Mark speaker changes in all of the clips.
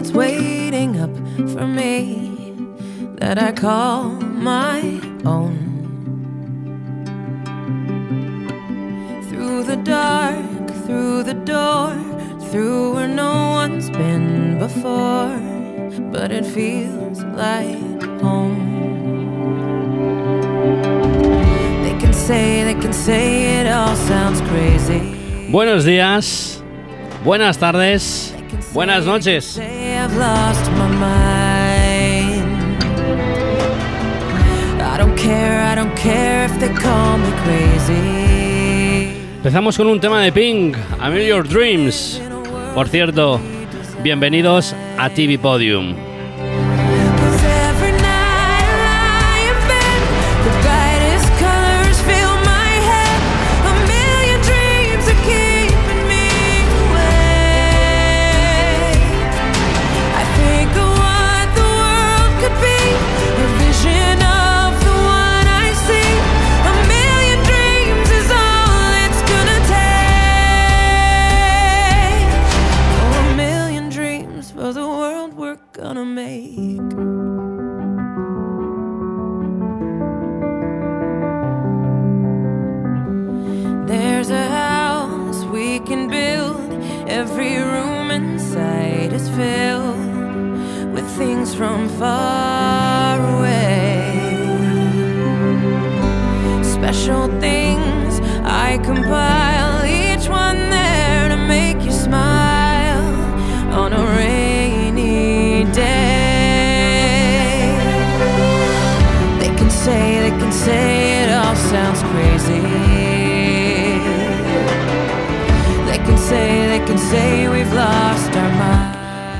Speaker 1: that's waiting up for me that I call my own. Through the dark, through the door, through where no one's been before, but it feels like home. They can say, they can say it all sounds crazy.
Speaker 2: Buenos días, buenas tardes, buenas noches. Empezamos con un tema de Pink, A Your Dreams. Por cierto, bienvenidos a TV Podium.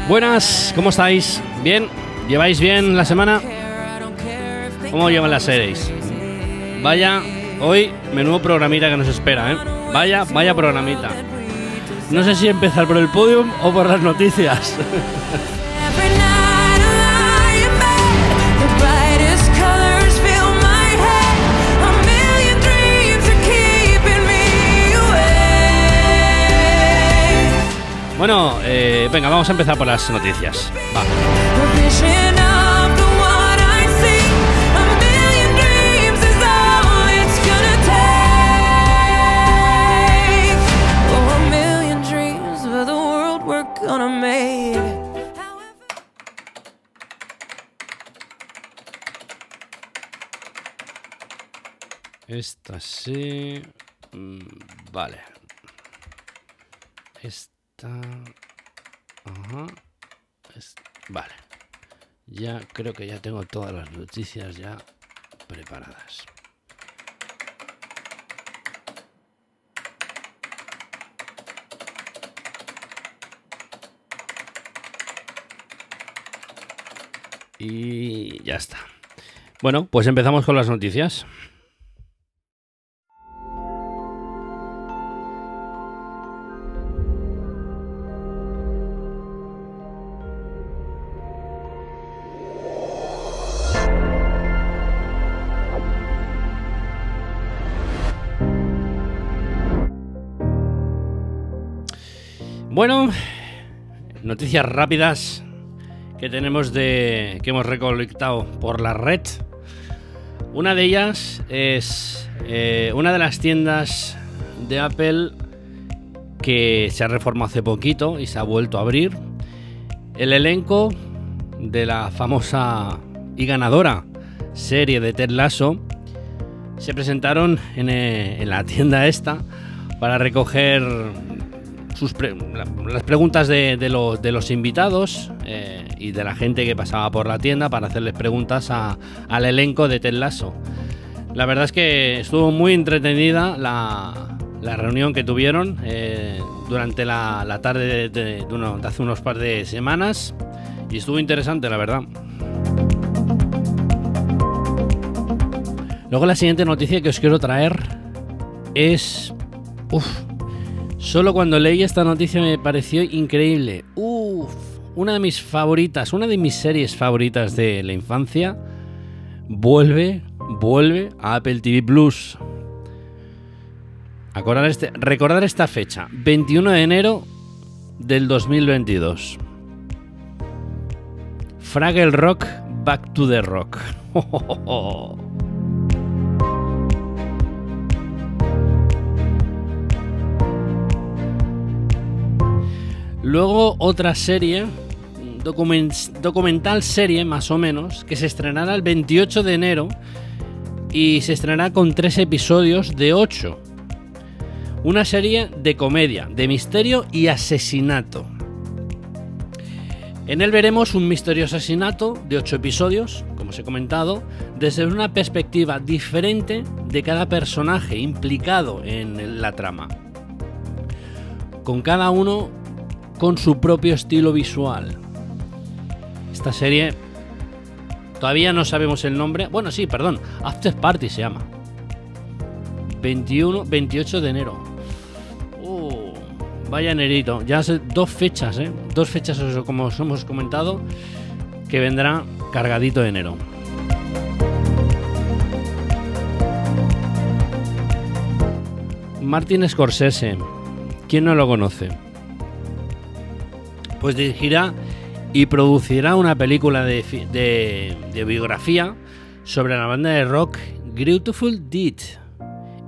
Speaker 2: Buenas, ¿cómo estáis? ¿Bien? ¿Lleváis bien la semana? ¿Cómo llevan las series? Vaya, hoy menudo programita que nos espera, ¿eh? Vaya, vaya programita. No sé si empezar por el podium o por las noticias. Bueno, eh, venga, vamos a empezar por las noticias. Esta sí. Mm, Vale. Vale. Ya creo que ya tengo todas las noticias ya preparadas. Y ya está. Bueno, pues empezamos con las noticias. Bueno, noticias rápidas que tenemos de que hemos recolectado por la red. Una de ellas es eh, una de las tiendas de Apple que se ha reformado hace poquito y se ha vuelto a abrir. El elenco de la famosa y ganadora serie de Ted Lasso se presentaron en, eh, en la tienda esta para recoger las preguntas de, de lo- de los invitados eh, y de la gente que pasaba por la tienda para hacerles preguntas al elenco de Ted Lasso. La verdad es que estuvo muy entretenida la, reunión que tuvieron eh, durante la, tarde de, de hace unos par de semanas y estuvo interesante, la verdad. Luego la siguiente noticia que os quiero traer es... Uf, Solo cuando leí esta noticia me pareció increíble. Uf, una de mis favoritas, una de mis series favoritas de la infancia, vuelve, vuelve a Apple TV Plus. Este, recordar esta fecha, 21 de enero del 2022. Fraggle Rock, Back to the Rock. Luego otra serie, documental serie más o menos, que se estrenará el 28 de enero y se estrenará con tres episodios de 8. Una serie de comedia, de misterio y asesinato. En él veremos un misterioso asesinato de 8 episodios, como os he comentado, desde una perspectiva diferente de cada personaje implicado en la trama. Con cada uno con su propio estilo visual. Esta serie todavía no sabemos el nombre. Bueno, sí, perdón. After Party se llama. 21, 28 de enero. Uh, vaya enerito. Ya hace dos fechas, ¿eh? Dos fechas, como os hemos comentado, que vendrá cargadito de enero. Martin Scorsese. ¿Quién no lo conoce? Pues dirigirá y producirá una película de, biografía sobre la banda de rock Beautiful Deed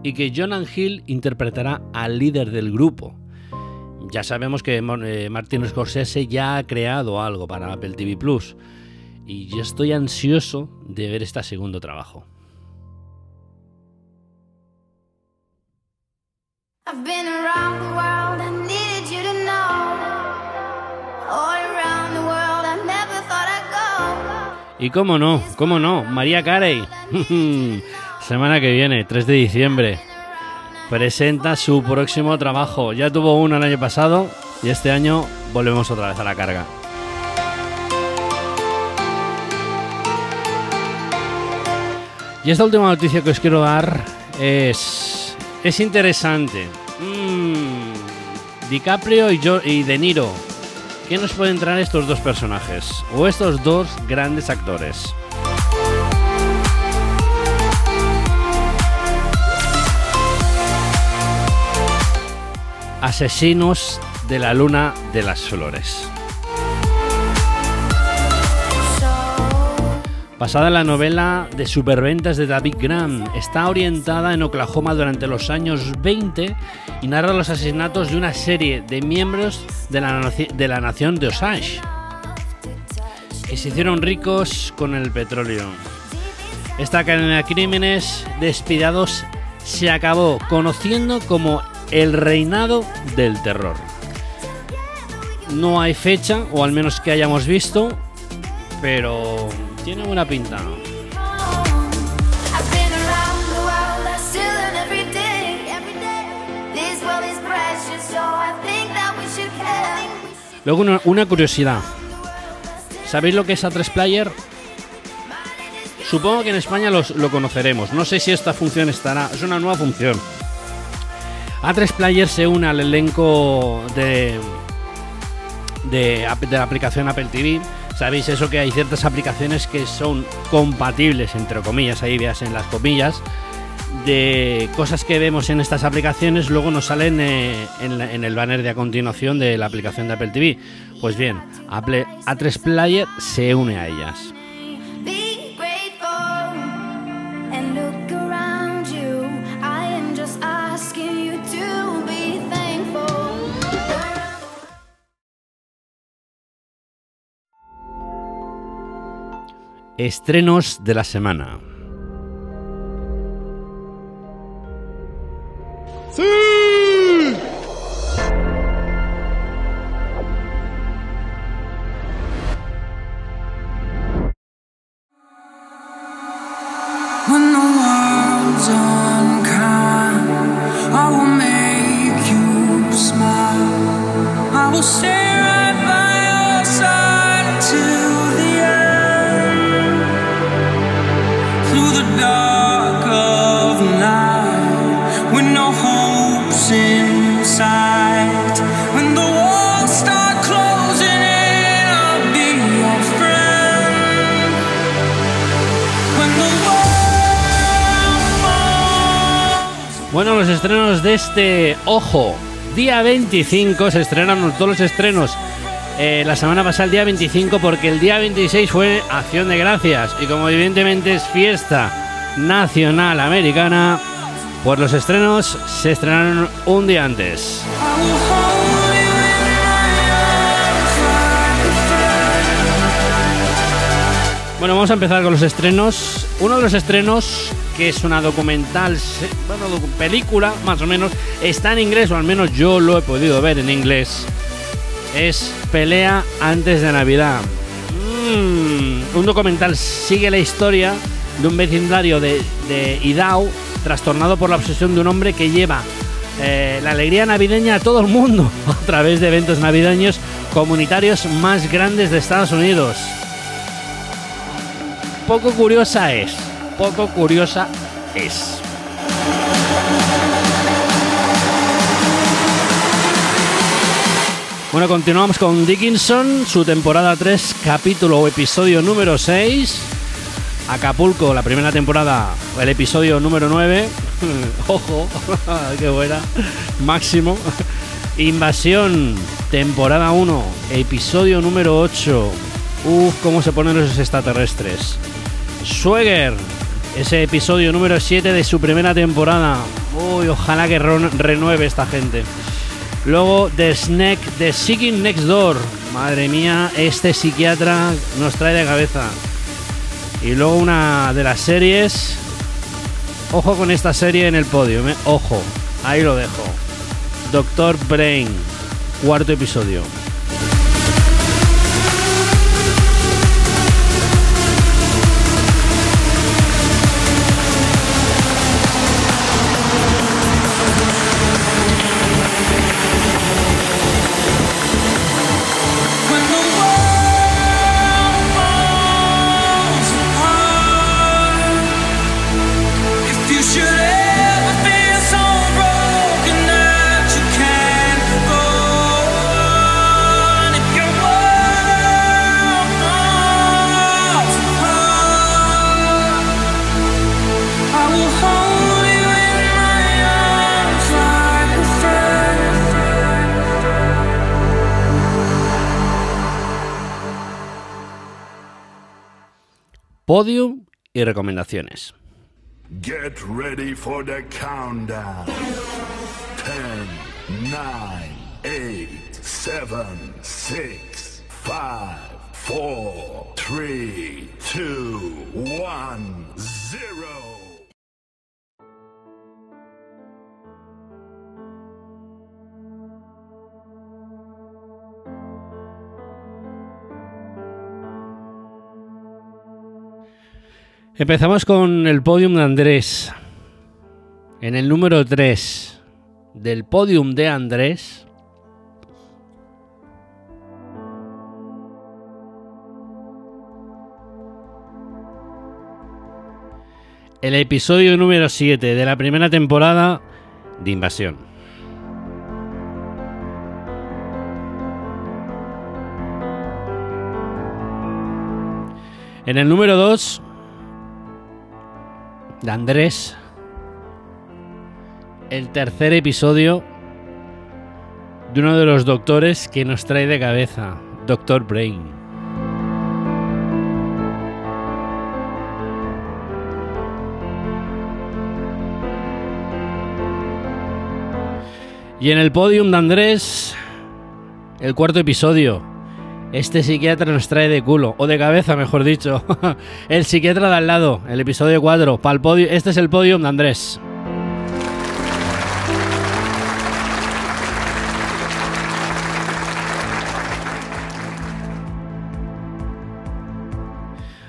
Speaker 2: y que Jonan Hill interpretará al líder del grupo. Ya sabemos que eh, Martin Scorsese ya ha creado algo para Apple TV Plus y yo estoy ansioso de ver este segundo trabajo. Y cómo no, cómo no, María Carey. Semana que viene, 3 de diciembre. Presenta su próximo trabajo. Ya tuvo uno el año pasado y este año volvemos otra vez a la carga. Y esta última noticia que os quiero dar es, es interesante. Mm, DiCaprio y, y De Niro ¿Qué nos pueden traer estos dos personajes? O estos dos grandes actores. Asesinos de la Luna de las Flores. Basada en la novela de superventas de David Graham, está orientada en Oklahoma durante los años 20 y narra los asesinatos de una serie de miembros de la, de la nación de Osage, que se hicieron ricos con el petróleo. Esta cadena de crímenes despidados se acabó conociendo como el reinado del terror. No hay fecha, o al menos que hayamos visto, pero tiene buena pinta. Luego una, curiosidad. ¿Sabéis lo que es A3 Player? Supongo que en España lo conoceremos. No sé si esta función estará. Es una nueva función. A3 Player se une al elenco de, de, de la aplicación Apple TV Sabéis eso que hay ciertas aplicaciones que son compatibles, entre comillas, ahí veas en las comillas, de cosas que vemos en estas aplicaciones, luego nos salen eh, en, el banner de a continuación de la aplicación de Apple TV. Pues bien, Apple A3 Player se une a ellas. Estrenos de la semana. Will make Bueno, los estrenos de este Ojo, día 25 se estrenan todos los estrenos eh, la semana pasada, el día 25, porque el día 26 fue Acción de Gracias. Y como evidentemente es fiesta nacional americana, pues los estrenos se estrenaron un día antes. Bueno, vamos a empezar con los estrenos. Uno de los estrenos, que es una documental, bueno, película más o menos, está en inglés, o al menos yo lo he podido ver en inglés. Es Pelea antes de Navidad. Mm, un documental sigue la historia de un vecindario de, de Idaho trastornado por la obsesión de un hombre que lleva eh, la alegría navideña a todo el mundo a través de eventos navideños comunitarios más grandes de Estados Unidos poco curiosa es. Poco curiosa es. Bueno, continuamos con Dickinson, su temporada 3, capítulo o episodio número 6. Acapulco, la primera temporada, el episodio número 9. Ojo, qué buena. Máximo. Invasión, temporada 1, episodio número 8. Uf, cómo se ponen los extraterrestres. Swagger, ese episodio número 7 de su primera temporada. Uy, ojalá que renueve esta gente. Luego The Snake, The Seeking Next Door. Madre mía, este psiquiatra nos trae de cabeza. Y luego una de las series. Ojo con esta serie en el podio, ¿eh? ojo. Ahí lo dejo. Doctor Brain, cuarto episodio. Podium y recomendaciones.
Speaker 3: Get ready for the countdown. 10, 9, 8, 7, 6, 5, 4, 3, 2, 1, 0.
Speaker 2: Empezamos con el podium de Andrés. En el número 3 del podium de Andrés. El episodio número 7 de la primera temporada de Invasión. En el número 2 de Andrés. El tercer episodio de uno de los doctores que nos trae de cabeza, Doctor Brain. Y en el podium de Andrés, el cuarto episodio. Este psiquiatra nos trae de culo, o de cabeza, mejor dicho. el psiquiatra de al lado, el episodio 4. Pa'l podio. Este es el podium de Andrés.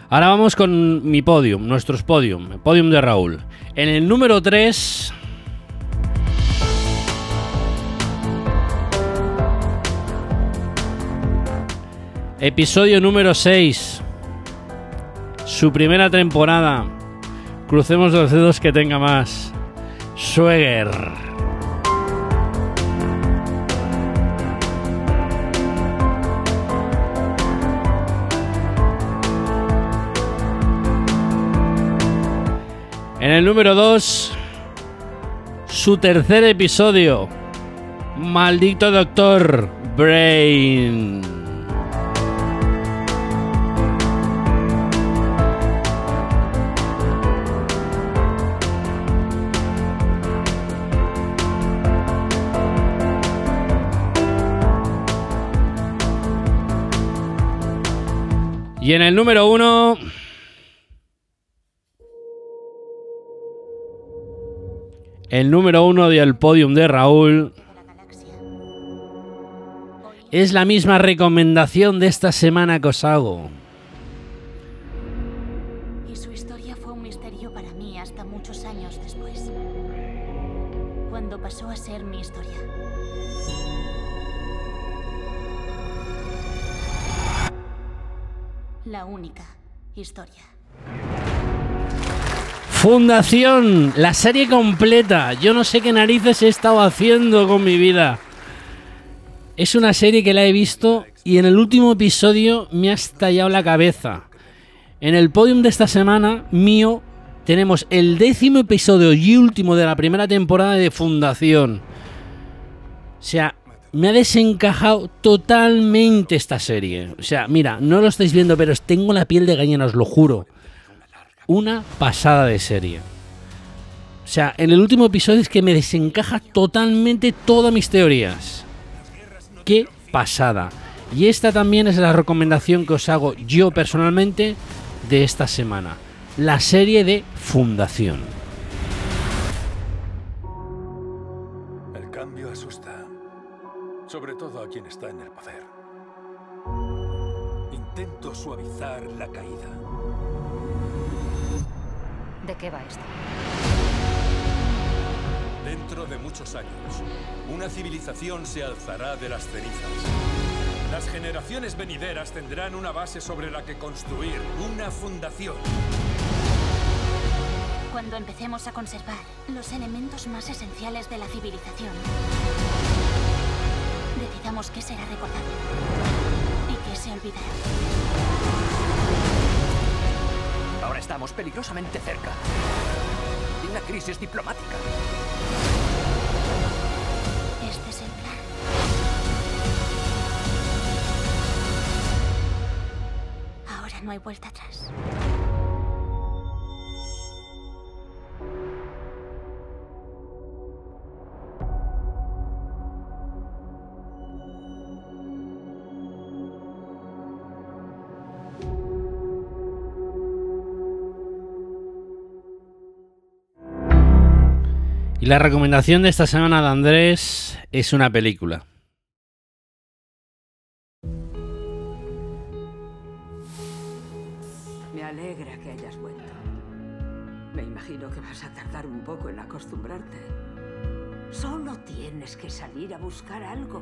Speaker 2: Ahora vamos con mi podium, nuestros podium, el podium de Raúl. En el número 3 Episodio número 6. Su primera temporada. Crucemos los dedos que tenga más. Schweger. En el número 2. Su tercer episodio. Maldito Doctor Brain. Y en el número uno. El número uno del podium de Raúl es la misma recomendación de esta semana que os hago.
Speaker 4: La única historia.
Speaker 2: Fundación, la serie completa. Yo no sé qué narices he estado haciendo con mi vida. Es una serie que la he visto y en el último episodio me ha estallado la cabeza. En el podium de esta semana, mío, tenemos el décimo episodio y último de la primera temporada de Fundación. O sea, me ha desencajado totalmente esta serie. O sea, mira, no lo estáis viendo, pero tengo la piel de gallina, os lo juro una pasada de serie. O sea, en el último episodio es que me desencaja totalmente todas mis teorías. Qué pasada. Y esta también es la recomendación que os hago yo personalmente de esta semana. La serie de Fundación.
Speaker 5: Quien está en el poder. Intento suavizar la caída.
Speaker 4: ¿De qué va esto?
Speaker 5: Dentro de muchos años, una civilización se alzará de las cenizas. Las generaciones venideras tendrán una base sobre la que construir una fundación.
Speaker 4: Cuando empecemos a conservar los elementos más esenciales de la civilización, decidamos qué será recordado y qué se olvidará.
Speaker 6: Ahora estamos peligrosamente cerca de una crisis diplomática.
Speaker 4: Este es el plan. Ahora no hay vuelta atrás.
Speaker 2: Y la recomendación de esta semana de Andrés es una película.
Speaker 7: Me alegra que hayas vuelto. Me imagino que vas a tardar un poco en acostumbrarte. Solo tienes que salir a buscar algo.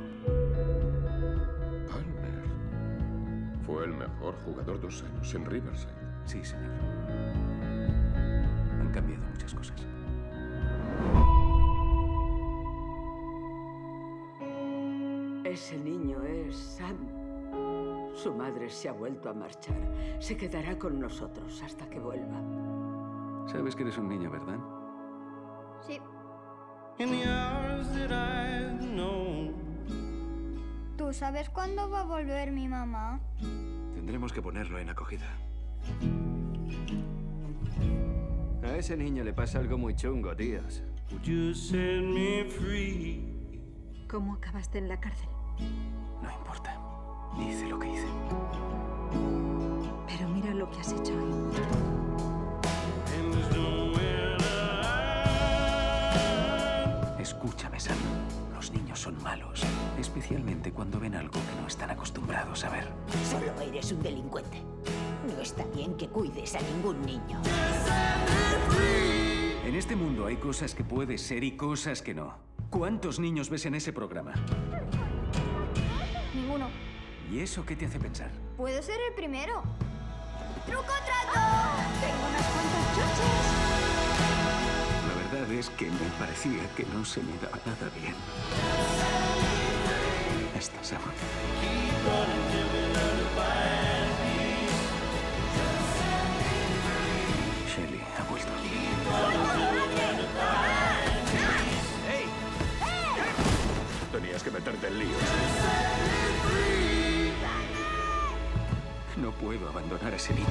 Speaker 8: Palmer fue el mejor jugador dos años en Riverside.
Speaker 6: Sí, señor.
Speaker 7: Ese niño es Sam. Su madre se ha vuelto a marchar. Se quedará con nosotros hasta que vuelva.
Speaker 6: Sabes que eres un niño, ¿verdad?
Speaker 9: Sí,
Speaker 10: In the hours that I've known,
Speaker 9: ¿tú sabes cuándo va a volver mi mamá?
Speaker 6: Tendremos que ponerlo en acogida. A ese niño le pasa algo muy chungo,
Speaker 10: free?
Speaker 7: ¿Cómo acabaste en la cárcel?
Speaker 6: No importa. Hice lo que hice.
Speaker 7: Pero mira lo que has hecho hoy.
Speaker 6: Escúchame, Sam. Los niños son malos. Especialmente cuando ven algo que no están acostumbrados a ver.
Speaker 11: Solo eres un delincuente. No está bien que cuides a ningún niño.
Speaker 6: En este mundo hay cosas que puedes ser y cosas que no. ¿Cuántos niños ves en ese programa? ¿Y eso qué te hace pensar?
Speaker 9: Puedo ser el primero. ¡Truco trato!
Speaker 11: Tengo unas cuantas choches.
Speaker 6: La verdad es que me parecía que no se me daba nada bien. Esta Sam. abandonar a ese niño.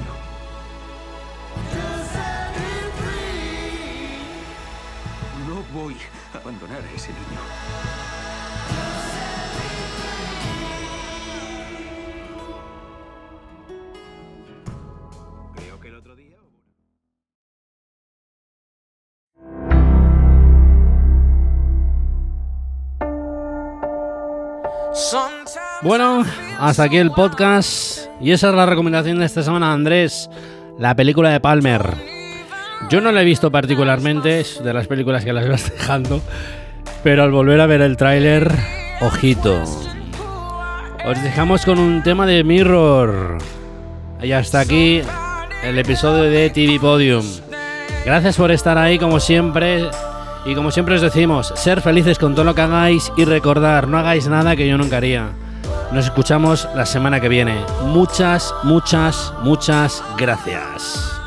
Speaker 6: No voy a abandonar a ese niño.
Speaker 2: Creo que el otro Sometimes bueno, hasta aquí el podcast. Y esa es la recomendación de esta semana, Andrés. La película de Palmer. Yo no la he visto particularmente, de las películas que las vas dejando. Pero al volver a ver el tráiler, ojito. Os dejamos con un tema de Mirror. Y hasta aquí el episodio de TV Podium. Gracias por estar ahí como siempre. Y como siempre os decimos, ser felices con todo lo que hagáis y recordar, no hagáis nada que yo nunca haría. Nos escuchamos la semana que viene. Muchas, muchas, muchas gracias.